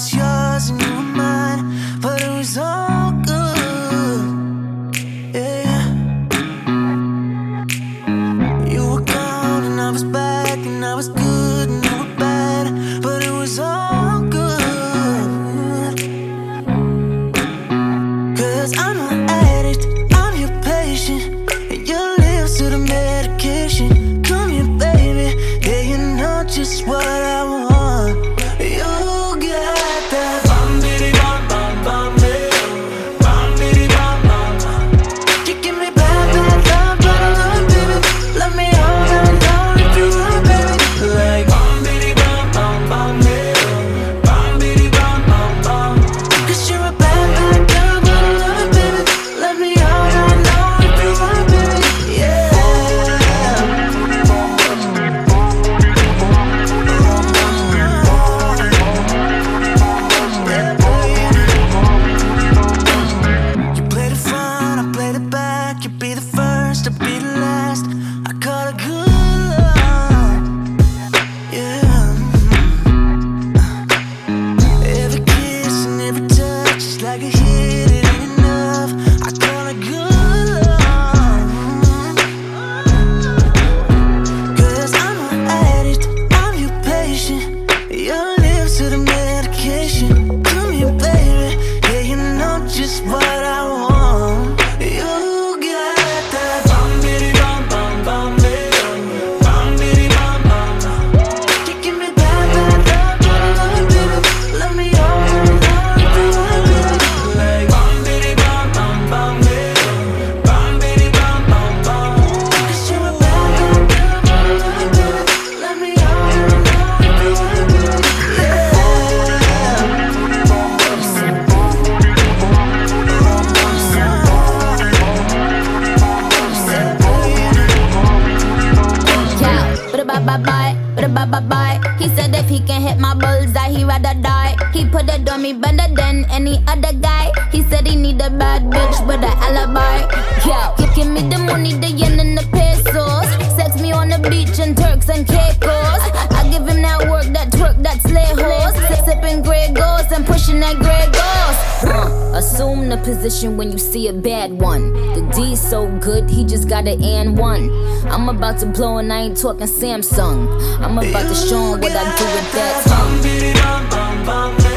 yours and you were mine, but it was all good. Yeah. You were gone and I was back and I was good and you were bad, but it was all good. Cause I'm an addict, I'm your patient, first, I be the last. I call it good. Yeah. Mm-hmm. Every kiss and every touch is like a hit, it ain't enough. I call it good. Cause I'm an addict, I'm your patient. Your lips to the medication. Come here, baby. Yeah, you know just what bye bye but bye bye bye. He said if he can hit my bullseye, he rather die. He put it on me better than any other guy. He said he need a bad bitch with an alibi. Yeah, give, give me the money, the yen and the pesos. Sex me on the beach and Turks and Caicos. I, give him that work, that twerk, that slay horse. Sipping Grey Goose and pushing that. Uh, assume the position when you see a bad one. The D's so good, he just got an and one. I'm about to blow and I ain't talking Samsung. I'm about to show him what I do with that tongue.